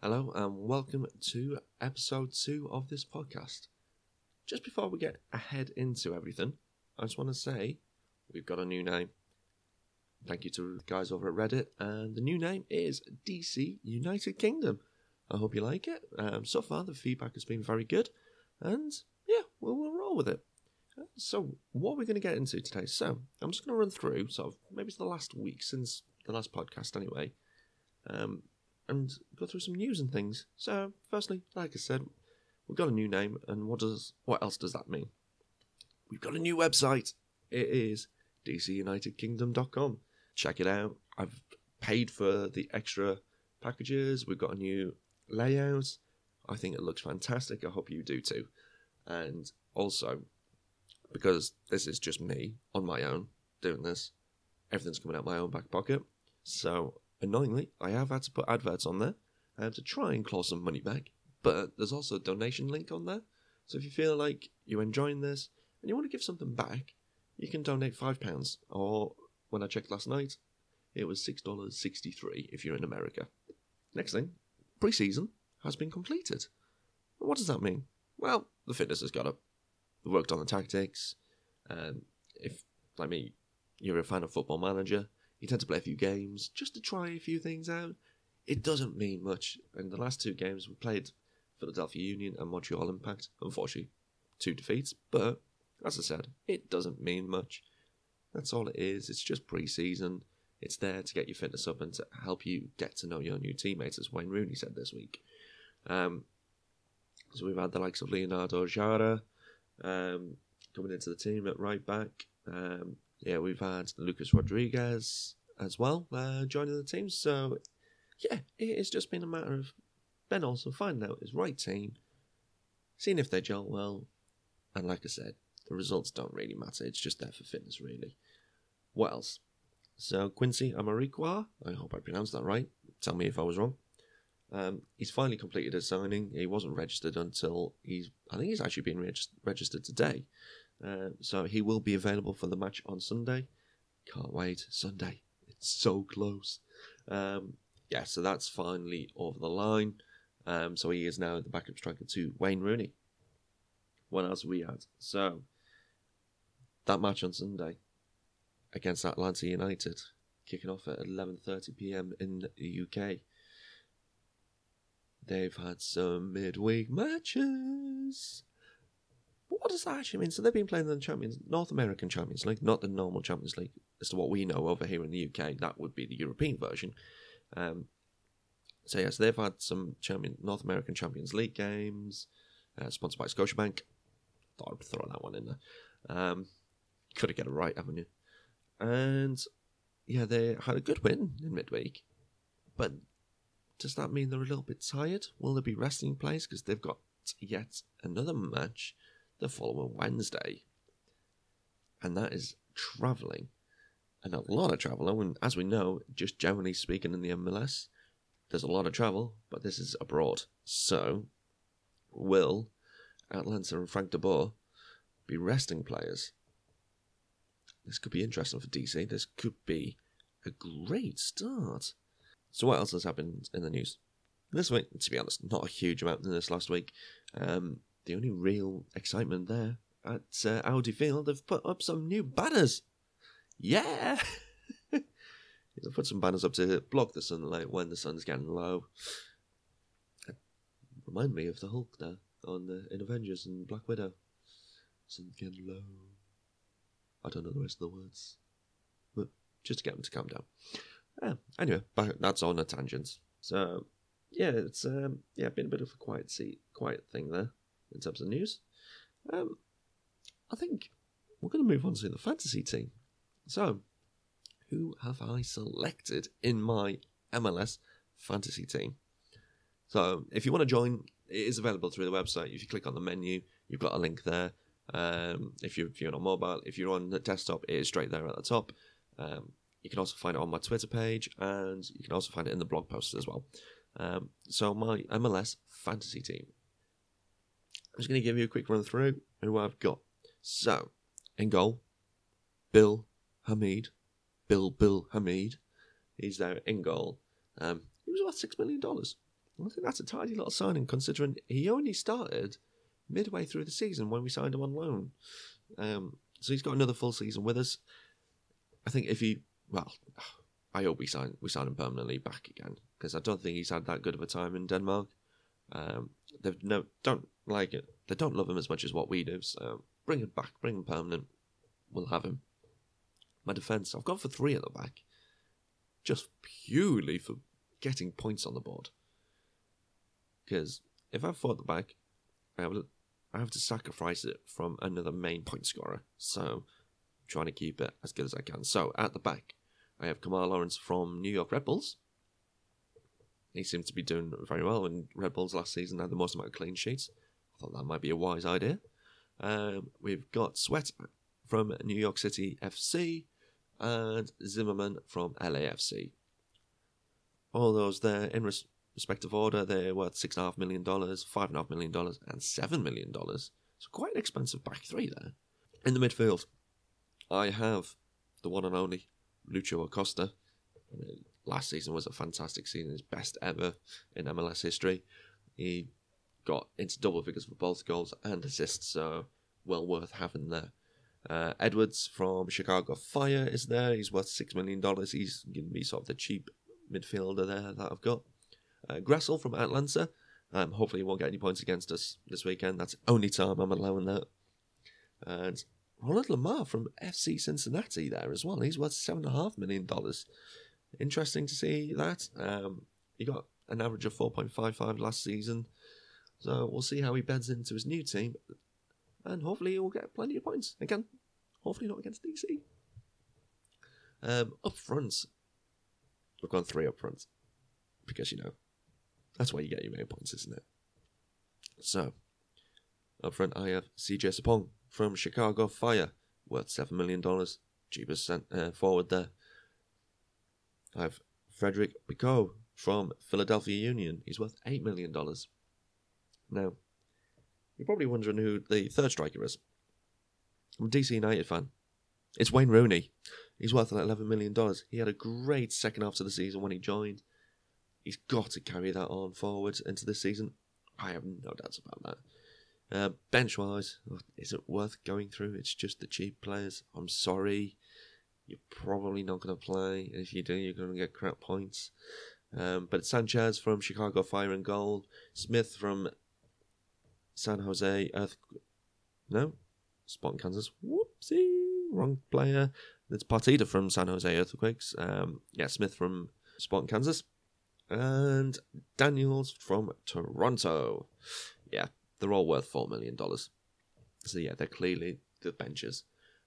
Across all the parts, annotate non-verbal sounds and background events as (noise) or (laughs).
Hello and welcome to episode two of this podcast. Just before we get ahead into everything, I just want to say we've got a new name. Thank you to the guys over at Reddit, and the new name is DC United Kingdom. I hope you like it. Um, so far, the feedback has been very good, and yeah, we'll, we'll roll with it. So, what we're going to get into today? So, I'm just going to run through sort of maybe it's the last week since the last podcast, anyway, um, and go through some news and things. So, firstly, like I said, we've got a new name, and what does what else does that mean? We've got a new website. It is dcunitedkingdom.com. Check it out. I've paid for the extra packages. We've got a new layout. I think it looks fantastic. I hope you do too. And also, because this is just me on my own doing this, everything's coming out of my own back pocket. So, annoyingly, I have had to put adverts on there um, to try and claw some money back. But there's also a donation link on there. So if you feel like you're enjoying this and you want to give something back, you can donate £5. Or, when I checked last night, it was $6.63 if you're in America. Next thing, pre season has been completed. What does that mean? Well, the fitness has got up. We worked on the tactics. Um, if, like me, you're a fan of Football Manager, you tend to play a few games just to try a few things out. It doesn't mean much. In the last two games, we played Philadelphia Union and Montreal Impact. Unfortunately, two defeats. But as I said, it doesn't mean much. That's all it is. It's just pre-season. It's there to get your fitness up and to help you get to know your new teammates, as Wayne Rooney said this week. Um, so we've had the likes of Leonardo Jara um, coming into the team at right back. Um, yeah, we've had Lucas Rodriguez as well uh, joining the team. So yeah, it's just been a matter of Ben Olsen finding out his right team, seeing if they gel well, and like I said, the results don't really matter. It's just there for fitness, really. What else? So Quincy Amarikwa, I hope I pronounced that right. Tell me if I was wrong. Um, he's finally completed his signing. He wasn't registered until he's. I think he's actually been regis- registered today. Uh, so he will be available for the match on Sunday. Can't wait. Sunday. It's so close. Um, yeah, so that's finally over the line. Um, so he is now the backup striker to Wayne Rooney. What else we had? So that match on Sunday against Atlanta United, kicking off at 11:30 p.m. in the UK. They've had some midweek matches. What does that actually mean? So they've been playing the Champions North American Champions League, not the normal Champions League, as to what we know over here in the UK. That would be the European version. Um, so yes, they've had some champion North American Champions League games, uh, sponsored by Scotiabank. Thought I'd throw that one in there. Um, could have get it right, haven't you? And yeah, they had a good win in midweek, but does that mean they're a little bit tired? Will they be resting players because they've got yet another match the following Wednesday, and that is travelling, and a lot of travel. And as we know, just generally speaking in the MLS, there's a lot of travel, but this is abroad. So, will Atlanta and Frank de Boer be resting players? This could be interesting for DC. This could be a great start. So, what else has happened in the news? This week, to be honest, not a huge amount in this last week. Um, the only real excitement there at uh, Audi Field, they've put up some new banners. Yeah! (laughs) They've put some banners up to block the sunlight when the sun's getting low. Remind me of the Hulk there on the in Avengers and Black Widow. Sun's getting low. I don't know the rest of the words, but just to get them to calm down. Anyway, that's on a tangent. So yeah, it's um, yeah been a bit of a quiet seat, quiet thing there in terms of news. Um, I think we're going to move on to the fantasy team. So, who have I selected in my MLS fantasy team? So, if you want to join, it is available through the website. If you click on the menu, you've got a link there. Um, if you're if you're on mobile, if you're on the desktop, it is straight there at the top. Um, you can also find it on my Twitter page, and you can also find it in the blog posts as well. Um, so my MLS fantasy team. I'm just going to give you a quick run through who I've got. So, in goal, Bill Hamid. Bill Bill Hamid. He's there in goal. Um, he was worth six million dollars. I think that's a tidy little signing considering he only started midway through the season when we signed him on loan. Um, so he's got another full season with us. I think if he, well, I hope we sign we sign him permanently back again because I don't think he's had that good of a time in Denmark. Um, they no don't like it. They don't love him as much as what we do. So bring him back, bring him permanent. We'll have him. My defence, I've gone for three at the back, just purely for getting points on the board. Because if I have four at the back, I have, I have to sacrifice it from another main point scorer. So I'm trying to keep it as good as I can. So at the back, I have Kemar Lawrence from New York Red Bulls. He seems to be doing very well. And Red Bulls last season had the most amount of clean sheets. Thought that might be a wise idea. Um, we've got Sweat from New York City FC and Zimmerman from LAFC. All those there in res- respective order, they're worth six and a half million dollars, five and a half million dollars, and seven million dollars. So quite an expensive back three there. In the midfield, I have the one and only Lucho Acosta. Last season was a fantastic season, his best ever in MLS history. He got into double figures for both goals and assists, so well worth having there. Uh, Edwards from Chicago Fire is there. He's worth six million dollars. He's to be sort of the cheap midfielder there that I've got. Uh, from Atlanta. Um, hopefully, he won't get any points against us this weekend. That's only time I'm allowing that. And Roland Lamah from FC Cincinnati there as well. He's worth seven and a half million dollars. Interesting to see that. Um, he got an average of 4.55 last season. So we'll see how he beds into his new team. And hopefully he'll get plenty of points. Again, hopefully not against DC. Um, up front, we've gone three up front. Because, you know, that's where you get your main points, isn't it? So, up front, I have CJ Sapong from Chicago Fire, worth $7 million. Cheapest uh, forward there. I have Frederick Picault from Philadelphia Union. He's worth $8 million. Now, you're probably wondering who the third striker is. I'm a DC United fan. It's Wayne Rooney. He's worth like $11 million. He had a great second half of the season when he joined. He's got to carry that on forward into this season. I have no doubts about that. Uh, bench wise, is it worth going through? It's just the cheap players. I'm sorry. You're probably not going to play. If you do, you're going to get crap points. Um, but Sanchez from Chicago Fire and Gold. Smith from San Jose Earth. No? Spot Kansas. Whoopsie. Wrong player. It's Partida from San Jose Earthquakes. Um, yeah, Smith from Spot Kansas. And Daniels from Toronto. Yeah, they're all worth $4 million. So, yeah, they're clearly the benches.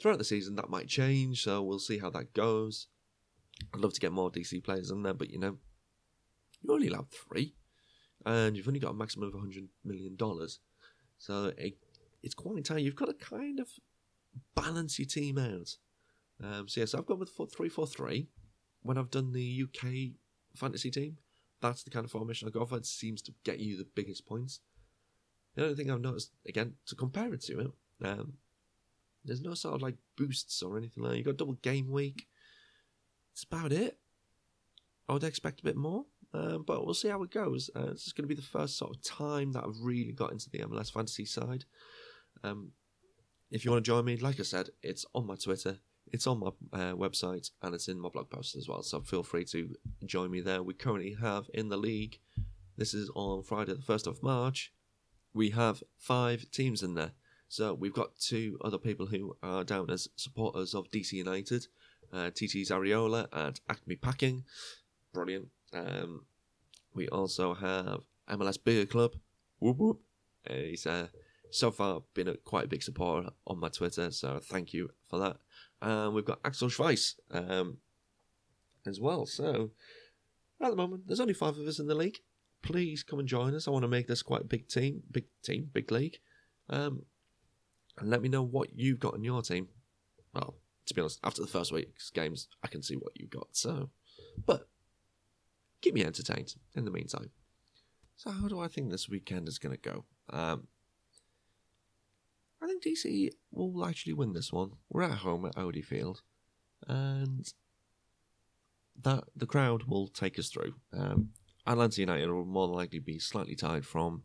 Throughout the season, that might change, so we'll see how that goes. I'd love to get more DC players in there, but you know, you're only allowed three, and you've only got a maximum of $100 million. So, it, it's quite tight. You've got to kind of balance your team out. Um, so, yes, yeah, so I've gone with 3 4 3 when I've done the UK fantasy team. That's the kind of formation I go for. It seems to get you the biggest points. The only thing I've noticed, again, to compare it to it, um, there's no sort of like boosts or anything like that. You've got double game week. That's about it. I would expect a bit more, uh, but we'll see how it goes. Uh, this is going to be the first sort of time that I've really got into the MLS fantasy side. Um, if you want to join me, like I said, it's on my Twitter, it's on my uh, website, and it's in my blog post as well. So feel free to join me there. We currently have in the league. This is on Friday, the first of March we have five teams in there. So we've got two other people who are down as supporters of DC United, uh, TT's Ariola and Acme Packing. Brilliant. Um, we also have MLS Beer Club. Whoop whoop. Uh, he's uh, so far been a, quite a big supporter on my Twitter, so thank you for that. And we've got Axel Schweiss um, as well. So at the moment, there's only five of us in the league please come and join us. I want to make this quite a big team, big team, big league. Um, and let me know what you've got in your team. Well, to be honest, after the first week's games, I can see what you've got. So, but keep me entertained in the meantime. So, how do I think this weekend is going to go? Um, I think DC will actually win this one. We're at home at Audi Field, and that the crowd will take us through. Um, Atlanta United will more likely be slightly tired from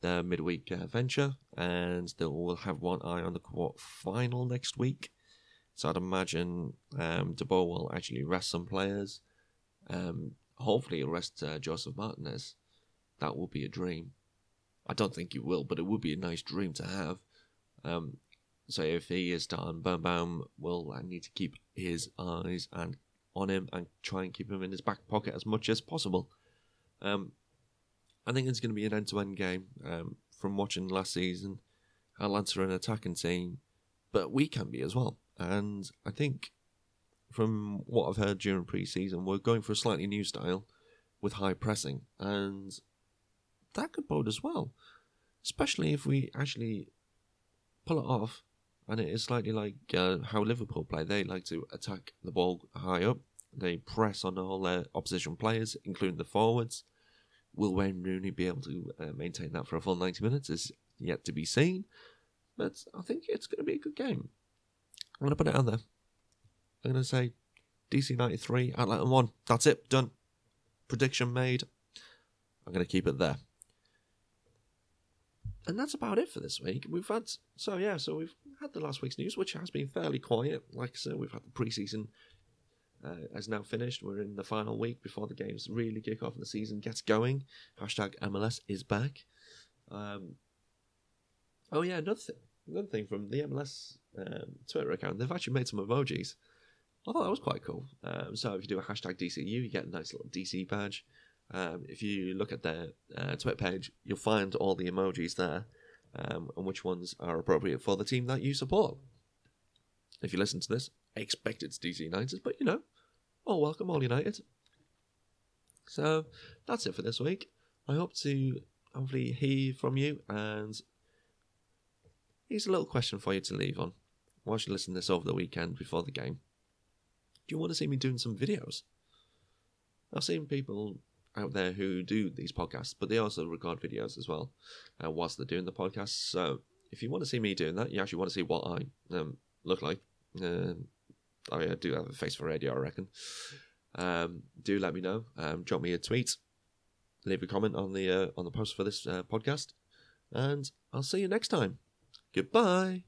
their midweek uh, venture, and they will have one eye on the quarter final next week. So I'd imagine um, De Boer will actually rest some players. Um, hopefully, he'll uh, Josef Martinez. That will be a dream. I don't think he will, but it would be a nice dream to have. Um, so if he is done, Birnbaum will I need to keep his eyes and on him and try and keep him in his back pocket as much as possible. Um, I think it's going to be an end-to-end game. Um, from watching last season, Atlanta are an attacking team, but we can be as well. And I think from what I've heard during pre-season, we're going for a slightly new style with high pressing, and that could bode as well, especially if we actually pull it off. And it is slightly like uh, how Liverpool play. They like to attack the ball high up. They press on all their opposition players, including the forwards. Will Wayne Rooney be able to uh, maintain that for a full 90 minutes is yet to be seen. But I think it's going to be a good game. I'm going to put it out there. I'm going to say DC 93, Atlanta 1. That's it. Done. Prediction made. I'm going to keep it there. And that's about it for this week. We've had, so yeah, so we've had the last week's news, which has been fairly quiet. Like I said, we've had the preseason uh, has now finished. We're in the final week before the games really kick off and the season gets going. Hashtag MLS is back. Um, oh yeah, another thing, another thing from the MLS um, Twitter account, they've actually made some emojis. I thought that was quite cool. Um, so if you do a hashtag DCU, you get a nice little DC badge. Um, if you look at their uh, Twitter page, you'll find all the emojis there um, and which ones are appropriate for the team that you support. If you listen to this, I expect it's DC United, but you know, oh, welcome, all United. So that's it for this week. I hope to hopefully hear from you, and here's a little question for you to leave on whilst you listen to this over the weekend before the game. Do you want to see me doing some videos? I've seen people out there who do these podcasts, but they also record videos as well uh, whilst they're doing the podcast. So if you want to see me doing that, you actually want to see what I um, look like. Um, I do have a face for radio, I reckon. Um, do let me know. Um, drop me a tweet. Leave a comment on the uh, on the post for this uh, podcast, and I'll see you next time. Goodbye.